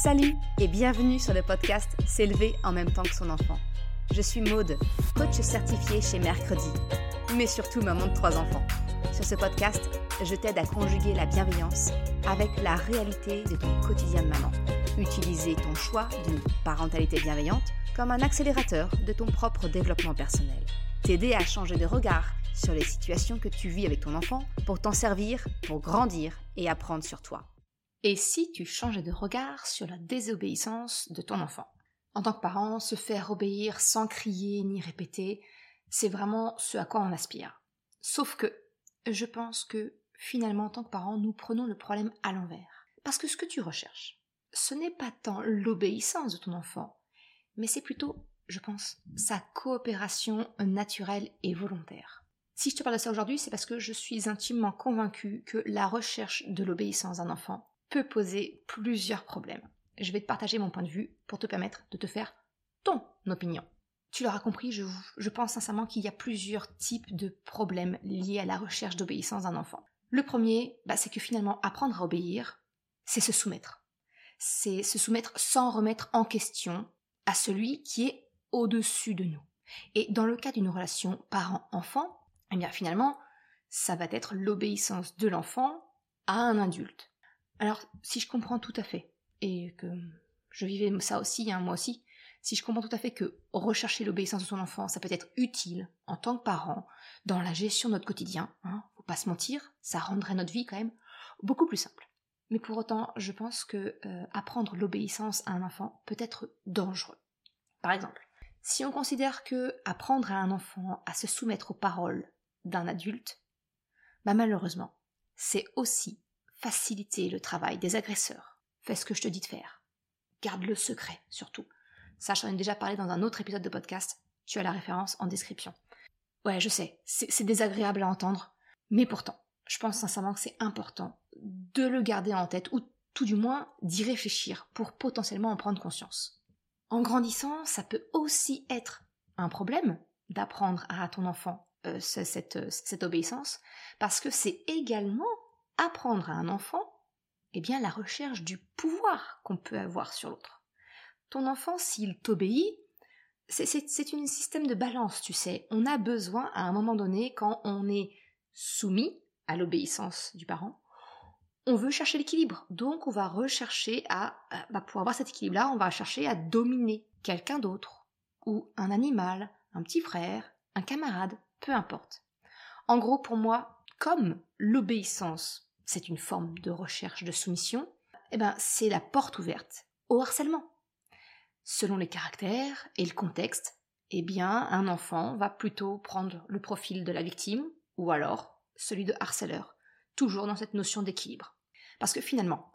Salut et bienvenue sur le podcast S'élever en même temps que son enfant. Je suis Maude, coach certifié chez Mercredi, mais surtout maman de trois enfants. Sur ce podcast, je t'aide à conjuguer la bienveillance avec la réalité de ton quotidien de maman. Utiliser ton choix d'une parentalité bienveillante comme un accélérateur de ton propre développement personnel. T'aider à changer de regard sur les situations que tu vis avec ton enfant pour t'en servir, pour grandir et apprendre sur toi. Et si tu changeais de regard sur la désobéissance de ton enfant? En tant que parent, se faire obéir sans crier ni répéter, c'est vraiment ce à quoi on aspire. Sauf que je pense que finalement, en tant que parent, nous prenons le problème à l'envers. Parce que ce que tu recherches, ce n'est pas tant l'obéissance de ton enfant, mais c'est plutôt, je pense, sa coopération naturelle et volontaire. Si je te parle de ça aujourd'hui, c'est parce que je suis intimement convaincue que la recherche de l'obéissance d'un enfant peut poser plusieurs problèmes. Je vais te partager mon point de vue pour te permettre de te faire ton opinion. Tu l'auras compris, je, pense sincèrement qu'il y a plusieurs types de problèmes liés à la recherche d'obéissance d'un enfant. Le premier, bah, c'est que finalement, apprendre à obéir, c'est se soumettre. C'est se soumettre sans remettre en question à celui qui est au-dessus de nous. Et dans le cas d'une relation parent-enfant, eh bien finalement, ça va être l'obéissance de l'enfant à un adulte. Alors, si je comprends tout à fait, et que je vivais ça aussi, hein, moi aussi, si je comprends tout à fait que rechercher l'obéissance de son enfant, ça peut être utile en tant que parent dans la gestion de notre quotidien, hein, faut pas se mentir, ça rendrait notre vie quand même beaucoup plus simple. Mais pour autant, je pense que euh, apprendre l'obéissance à un enfant peut être dangereux. Par exemple, si on considère que apprendre à un enfant à se soumettre aux paroles d'un adulte, bah malheureusement, c'est aussi faciliter le travail des agresseurs. Fais ce que je te dis de faire. Garde le secret, surtout. Ça, j'en ai déjà parlé dans un autre épisode de podcast. Tu as la référence en description. Ouais, je sais, c'est désagréable à entendre, mais pourtant, je pense sincèrement que c'est important de le garder en tête, ou tout du moins d'y réfléchir pour potentiellement en prendre conscience. En grandissant, ça peut aussi être un problème d'apprendre à ton enfant euh, cette, cette obéissance, parce que c'est également apprendre à un enfant, eh bien, la recherche du pouvoir qu'on peut avoir sur l'autre. Ton enfant, s'il t'obéit, c'est un système de balance, tu sais. On a besoin, à un moment donné, quand on est soumis à l'obéissance du parent, on veut chercher l'équilibre. Donc, on va rechercher à, bah, pour avoir cet équilibre-là, on va chercher à dominer quelqu'un d'autre, ou un animal, un petit frère, un camarade, peu importe. En gros, pour moi, comme l'obéissance c'est une forme de recherche de soumission, eh ben, c'est la porte ouverte au harcèlement. Selon les caractères et le contexte, eh bien, un enfant va plutôt prendre le profil de la victime ou alors celui de harceleur, toujours dans cette notion d'équilibre. Parce que finalement,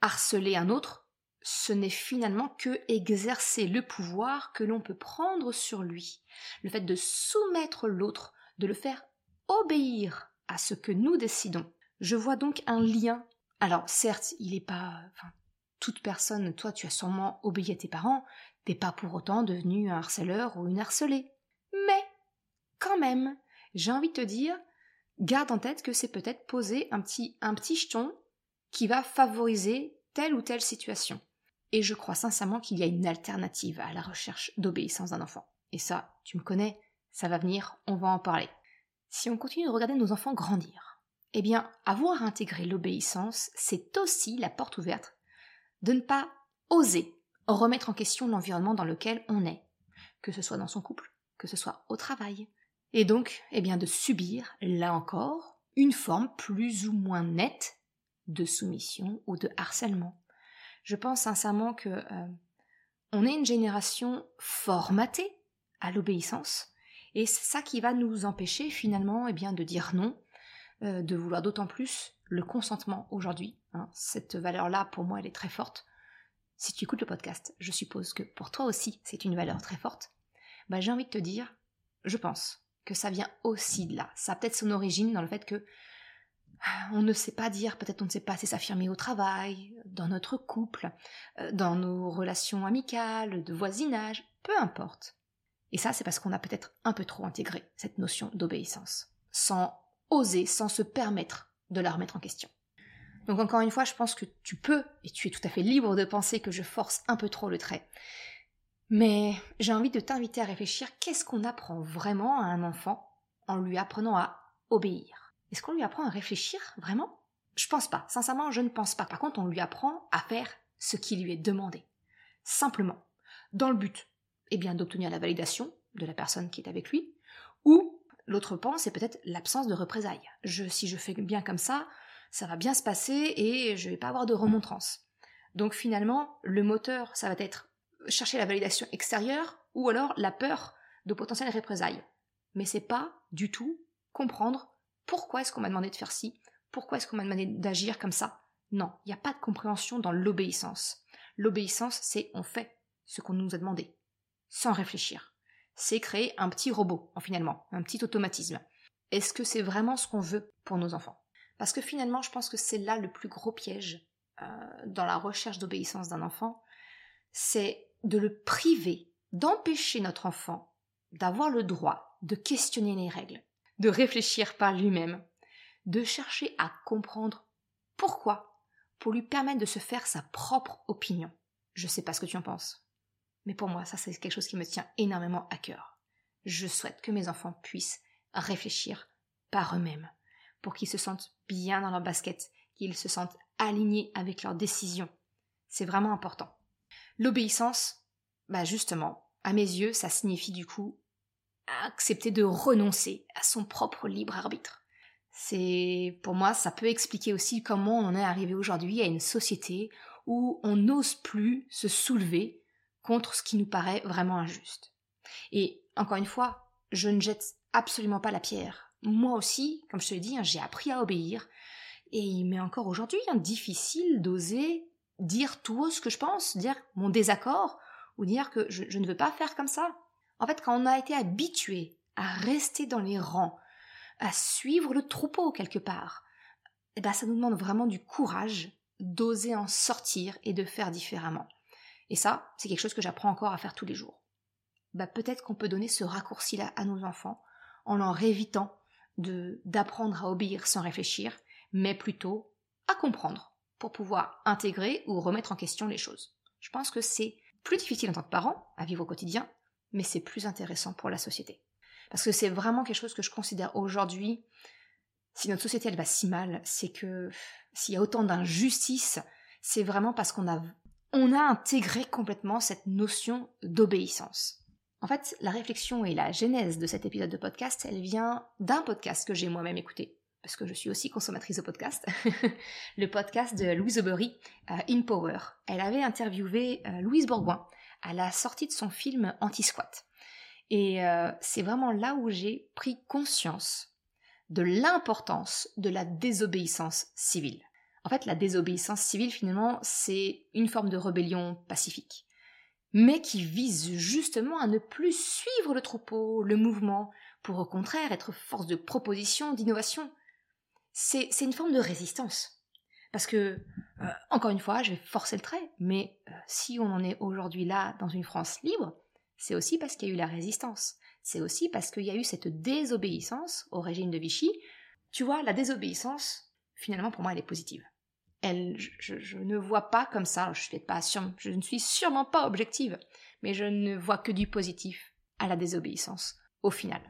harceler un autre, ce n'est finalement que exercer le pouvoir que l'on peut prendre sur lui. Le fait de soumettre l'autre, de le faire obéir à ce que nous décidons, je vois donc un lien. Alors certes, il n'est pas... Toute personne, toi tu as sûrement obéi à tes parents, t'es pas pour autant devenu un harceleur ou une harcelée. Mais, quand même, j'ai envie de te dire, garde en tête que c'est peut-être poser un petit, un petit jeton qui va favoriser telle ou telle situation. Et je crois sincèrement qu'il y a une alternative à la recherche d'obéissance d'un enfant. Et ça, tu me connais, ça va venir, on va en parler. Si on continue de regarder nos enfants grandir, eh bien, avoir intégré l'obéissance, c'est aussi la porte ouverte de ne pas oser remettre en question l'environnement dans lequel on est, que ce soit dans son couple, que ce soit au travail, et donc, eh bien, de subir, là encore, une forme plus ou moins nette de soumission ou de harcèlement. Je pense sincèrement que euh, on est une génération formatée à l'obéissance, et c'est ça qui va nous empêcher finalement, eh bien, de dire non, euh, de vouloir d'autant plus le consentement aujourd'hui. Hein. Cette valeur-là, pour moi, elle est très forte. Si tu écoutes le podcast, je suppose que pour toi aussi, c'est une valeur très forte. Bah, j'ai envie de te dire, je pense que ça vient aussi de là. Ça a peut-être son origine dans le fait que ah, on ne sait pas dire, peut-être on ne sait pas assez s'affirmer au travail, dans notre couple, euh, dans nos relations amicales, de voisinage, peu importe. Et ça, c'est parce qu'on a peut-être un peu trop intégré cette notion d'obéissance, sans oser sans se permettre de la remettre en question. Donc encore une fois, je pense que tu peux, et tu es tout à fait libre de penser que je force un peu trop le trait. Mais j'ai envie de t'inviter à réfléchir, qu'est-ce qu'on apprend vraiment à un enfant en lui apprenant à obéir? Est-ce qu'on lui apprend à réfléchir vraiment? Je pense pas, sincèrement je ne pense pas. Par contre, on lui apprend à faire ce qui lui est demandé. Simplement, dans le but, eh bien, d'obtenir la validation de la personne qui est avec lui, ou l'autre point, c'est peut-être l'absence de représailles. Si je fais bien comme ça, ça va bien se passer et je vais pas avoir de remontrance. Donc finalement, le moteur, ça va être chercher la validation extérieure ou alors la peur de potentielles représailles. Mais c'est pas du tout comprendre pourquoi est-ce qu'on m'a demandé de faire ci, pourquoi est-ce qu'on m'a demandé d'agir comme ça. Non, il n'y a pas de compréhension dans l'obéissance. L'obéissance, c'est on fait ce qu'on nous a demandé, sans réfléchir. C'est créer un petit robot, en finalement, un petit automatisme. Est-ce que c'est vraiment ce qu'on veut pour nos enfants? Parce que finalement, je pense que c'est là le plus gros piège euh, dans la recherche d'obéissance d'un enfant, c'est de le priver, d'empêcher notre enfant d'avoir le droit de questionner les règles, de réfléchir par lui-même, de chercher à comprendre pourquoi, pour lui permettre de se faire sa propre opinion. Je sais pas ce que tu en penses, mais pour moi, ça c'est quelque chose qui me tient énormément à cœur. Je souhaite que mes enfants puissent réfléchir par eux-mêmes, pour qu'ils se sentent bien dans leur basket, qu'ils se sentent alignés avec leurs décisions. C'est vraiment important. L'obéissance, bah justement, à mes yeux, ça signifie du coup accepter de renoncer à son propre libre arbitre. C'est, pour moi, ça peut expliquer aussi comment on en est arrivé aujourd'hui à une société où on n'ose plus se soulever contre ce qui nous paraît vraiment injuste. Et encore une fois, je ne jette absolument pas la pierre moi aussi, comme je te l'ai dit, hein, j'ai appris à obéir. Et il m'est encore aujourd'hui hein, difficile d'oser dire tout haut ce que je pense, dire mon désaccord, ou dire que je, ne veux pas faire comme ça. En fait, quand on a été habitué à rester dans les rangs, à suivre le troupeau quelque part, eh ben, ça nous demande vraiment du courage d'oser en sortir et de faire différemment. Et ça, c'est quelque chose que j'apprends encore à faire tous les jours. Bah, peut-être qu'on peut donner ce raccourci-là à nos enfants en leur évitant d'apprendre à obéir sans réfléchir, mais plutôt à comprendre pour pouvoir intégrer ou remettre en question les choses. Je pense que c'est plus difficile en tant que parent à vivre au quotidien, mais c'est plus intéressant pour la société. Parce que c'est vraiment quelque chose que je considère aujourd'hui, si notre société elle va si mal, c'est que s'il y a autant d'injustice, c'est vraiment parce qu'on a, on a intégré complètement cette notion d'obéissance. En fait, la réflexion et la genèse de cet épisode de podcast, elle vient d'un podcast que j'ai moi-même écouté, parce que je suis aussi consommatrice de podcast, le podcast de Louise Aubery, euh, In Power. Elle avait interviewé euh, Louise Bourgoin à la sortie de son film Anti-Squat. Et euh, c'est vraiment là où j'ai pris conscience de l'importance de la désobéissance civile. En fait, la désobéissance civile, finalement, c'est une forme de rébellion pacifique mais qui vise justement à ne plus suivre le troupeau, le mouvement, pour au contraire être force de proposition, d'innovation. C'est une forme de résistance. Parce que, euh, encore une fois, je vais forcer le trait, mais euh, si on en est aujourd'hui là, dans une France libre, c'est aussi parce qu'il y a eu la résistance. C'est aussi parce qu'il y a eu cette désobéissance au régime de Vichy. Tu vois, la désobéissance, finalement, pour moi, elle est positive je, ne vois pas comme ça, je, pas je ne suis sûrement pas objective, mais je ne vois que du positif à la désobéissance, au final.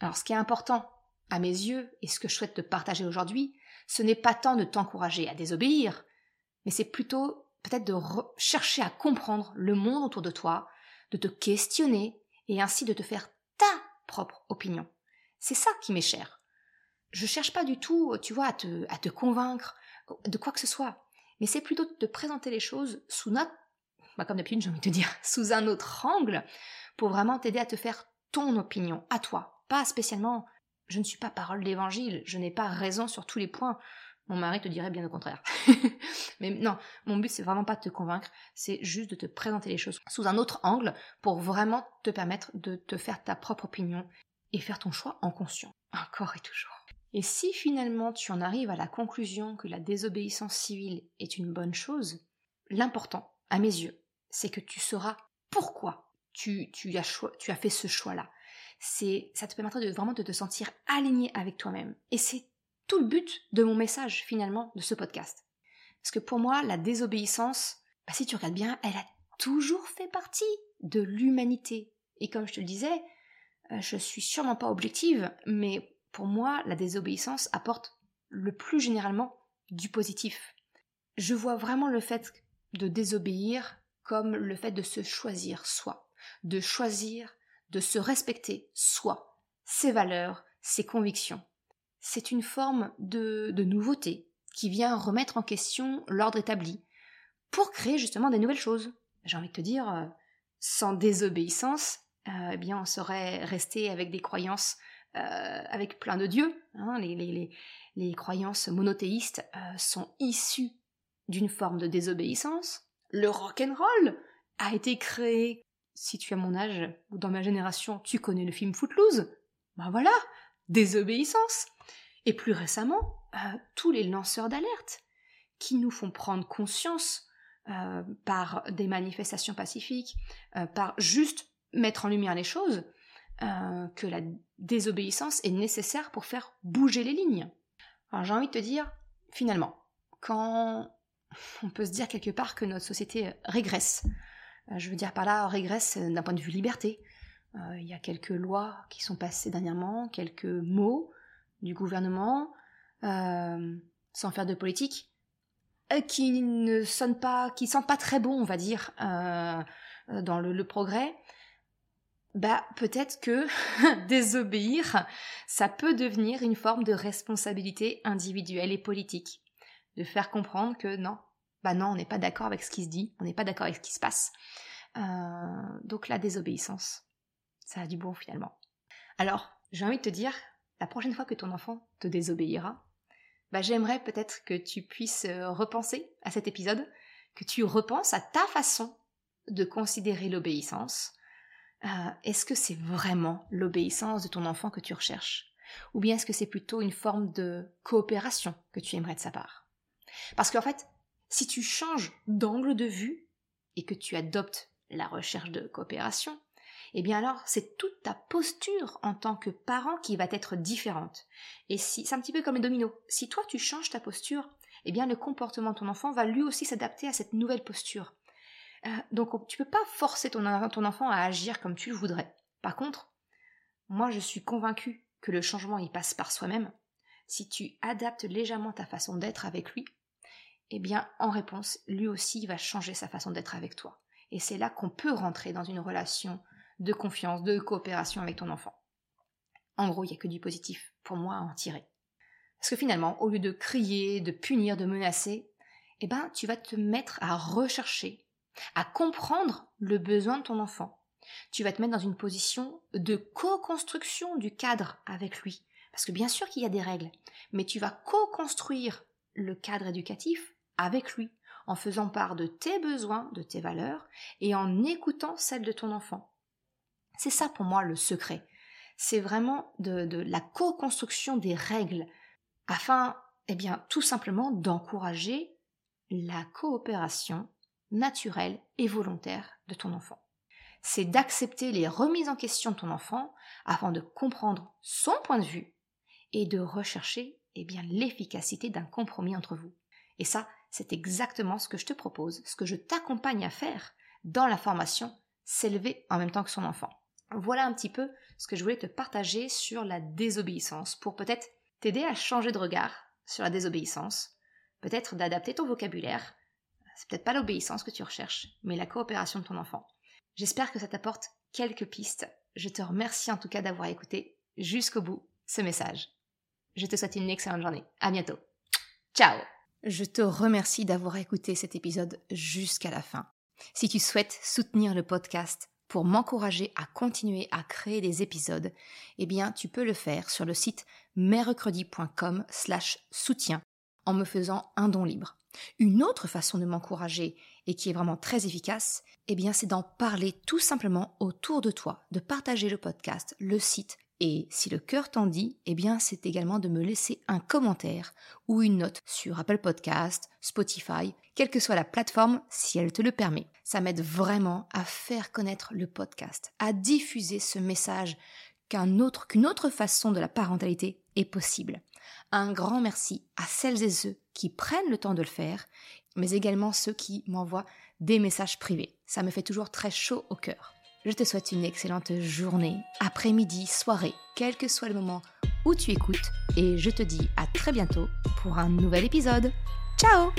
Alors ce qui est important, à mes yeux, et ce que je souhaite te partager aujourd'hui, ce n'est pas tant de t'encourager à désobéir, mais c'est plutôt peut-être de chercher à comprendre le monde autour de toi, de te questionner, et ainsi de te faire ta propre opinion. C'est ça qui m'est cher. Je cherche pas du tout, tu vois, à te convaincre, de quoi que ce soit. Mais c'est plutôt de te présenter les choses sous notre, bah comme d'habitude j'ai envie de te dire, sous un autre angle, pour vraiment t'aider à te faire ton opinion, à toi. Pas spécialement, je ne suis pas parole d'évangile, je n'ai pas raison sur tous les points. Mon mari te dirait bien le contraire. Mais non, mon but c'est vraiment pas de te convaincre, c'est juste de te présenter les choses sous un autre angle pour vraiment te permettre de te faire ta propre opinion et faire ton choix en conscience. Encore et toujours. Et si finalement tu en arrives à la conclusion que la désobéissance civile est une bonne chose, l'important, à mes yeux, c'est que tu sauras pourquoi tu, as, fait ce choix-là. Ça te permettra de vraiment te sentir aligné avec toi-même. Et c'est tout le but de mon message finalement de ce podcast. Parce que pour moi, la désobéissance, bah, si tu regardes bien, elle a toujours fait partie de l'humanité. Et comme je te le disais, euh, je suis sûrement pas objective, mais pour moi, la désobéissance apporte le plus généralement du positif. Je vois vraiment le fait de désobéir comme le fait de se choisir soi, de choisir, de se respecter soi, ses valeurs, ses convictions. C'est une forme de, de nouveauté qui vient remettre en question l'ordre établi pour créer justement des nouvelles choses. J'ai envie de te dire, euh, sans désobéissance, euh, eh bien on serait resté avec des croyances euh, avec plein de dieux. Hein. les, croyances monothéistes sont issues d'une forme de désobéissance. Le rock'n'roll a été créé, si tu as mon âge ou dans ma génération, tu connais le film Footloose. Ben voilà, désobéissance. Et plus récemment, tous les lanceurs d'alerte qui nous font prendre conscience euh, par des manifestations pacifiques, euh, par juste mettre en lumière les choses, euh, que la désobéissance est nécessaire pour faire bouger les lignes. Alors j'ai envie de te dire, finalement, quand on peut se dire quelque part que notre société régresse, je veux dire par là régresse d'un point de vue liberté, il y a quelques lois qui sont passées dernièrement, quelques mots du gouvernement, sans faire de politique, euh, qui ne sonnent pas, qui sentent pas très bon, on va dire, euh, euh, dans le, progrès, bah peut-être que désobéir, ça peut devenir une forme de responsabilité individuelle et politique, de faire comprendre que non, bah non, on n'est pas d'accord avec ce qui se dit, on n'est pas d'accord avec ce qui se passe. donc la désobéissance, ça a du bon finalement. Alors, j'ai envie de te dire, la prochaine fois que ton enfant te désobéira, bah, j'aimerais peut-être que tu puisses euh, repenser à cet épisode, que tu repenses à ta façon de considérer l'obéissance. Euh, est-ce que c'est vraiment l'obéissance de ton enfant que tu recherches? Ou bien est-ce que c'est plutôt une forme de coopération que tu aimerais de sa part? Parce qu'en fait, si tu changes d'angle de vue et que tu adoptes la recherche de coopération, eh bien alors c'est toute ta posture en tant que parent qui va être différente. Et si c'est un petit peu comme les dominos, si toi tu changes ta posture, eh bien le comportement de ton enfant va lui aussi s'adapter à cette nouvelle posture. Euh, donc tu peux pas forcer ton, enfant à agir comme tu le voudrais. Par contre, moi je suis convaincue que le changement il passe par soi-même. Si tu adaptes légèrement ta façon d'être avec lui, eh bien en réponse, lui aussi va changer sa façon d'être avec toi. Et c'est là qu'on peut rentrer dans une relation de confiance, de coopération avec ton enfant. En gros, il n'y a que du positif pour moi à en tirer. Parce que finalement, au lieu de crier, de punir, de menacer, eh ben, tu vas te mettre à rechercher, à comprendre le besoin de ton enfant. Tu vas te mettre dans une position de co-construction du cadre avec lui. Parce que bien sûr qu'il y a des règles, mais tu vas co-construire le cadre éducatif avec lui, en faisant part de tes besoins, de tes valeurs, et en écoutant celles de ton enfant. C'est ça pour moi le secret. C'est vraiment de, la co-construction des règles afin, eh bien, tout simplement d'encourager la coopération naturelle et volontaire de ton enfant. C'est d'accepter les remises en question de ton enfant afin de comprendre son point de vue et de rechercher eh bien l'efficacité d'un compromis entre vous. Et ça, c'est exactement ce que je te propose, ce que je t'accompagne à faire dans la formation S'élever en même temps que son enfant. Voilà un petit peu ce que je voulais te partager sur la désobéissance pour peut-être t'aider à changer de regard sur la désobéissance, peut-être d'adapter ton vocabulaire. C'est peut-être pas l'obéissance que tu recherches, mais la coopération de ton enfant. J'espère que ça t'apporte quelques pistes. Je te remercie en tout cas d'avoir écouté jusqu'au bout ce message. Je te souhaite une excellente journée. À bientôt. Ciao! Je te remercie d'avoir écouté cet épisode jusqu'à la fin. Si tu souhaites soutenir le podcast, pour m'encourager à continuer à créer des épisodes, eh bien, tu peux le faire sur le site mercredi.com slash soutien en me faisant un don libre. Une autre façon de m'encourager et qui est vraiment très efficace, eh bien, c'est d'en parler tout simplement autour de toi, de partager le podcast, le site et si le cœur t'en dit, eh bien, c'est également de me laisser un commentaire ou une note sur Apple Podcast, Spotify, quelle que soit la plateforme, si elle te le permet. Ça m'aide vraiment à faire connaître le podcast, à diffuser ce message qu'une autre façon de la parentalité est possible. Un grand merci à celles et ceux qui prennent le temps de le faire, mais également ceux qui m'envoient des messages privés. Ça me fait toujours très chaud au cœur. Je te souhaite une excellente journée, après-midi, soirée, quel que soit le moment où tu écoutes, et je te dis à très bientôt pour un nouvel épisode. Ciao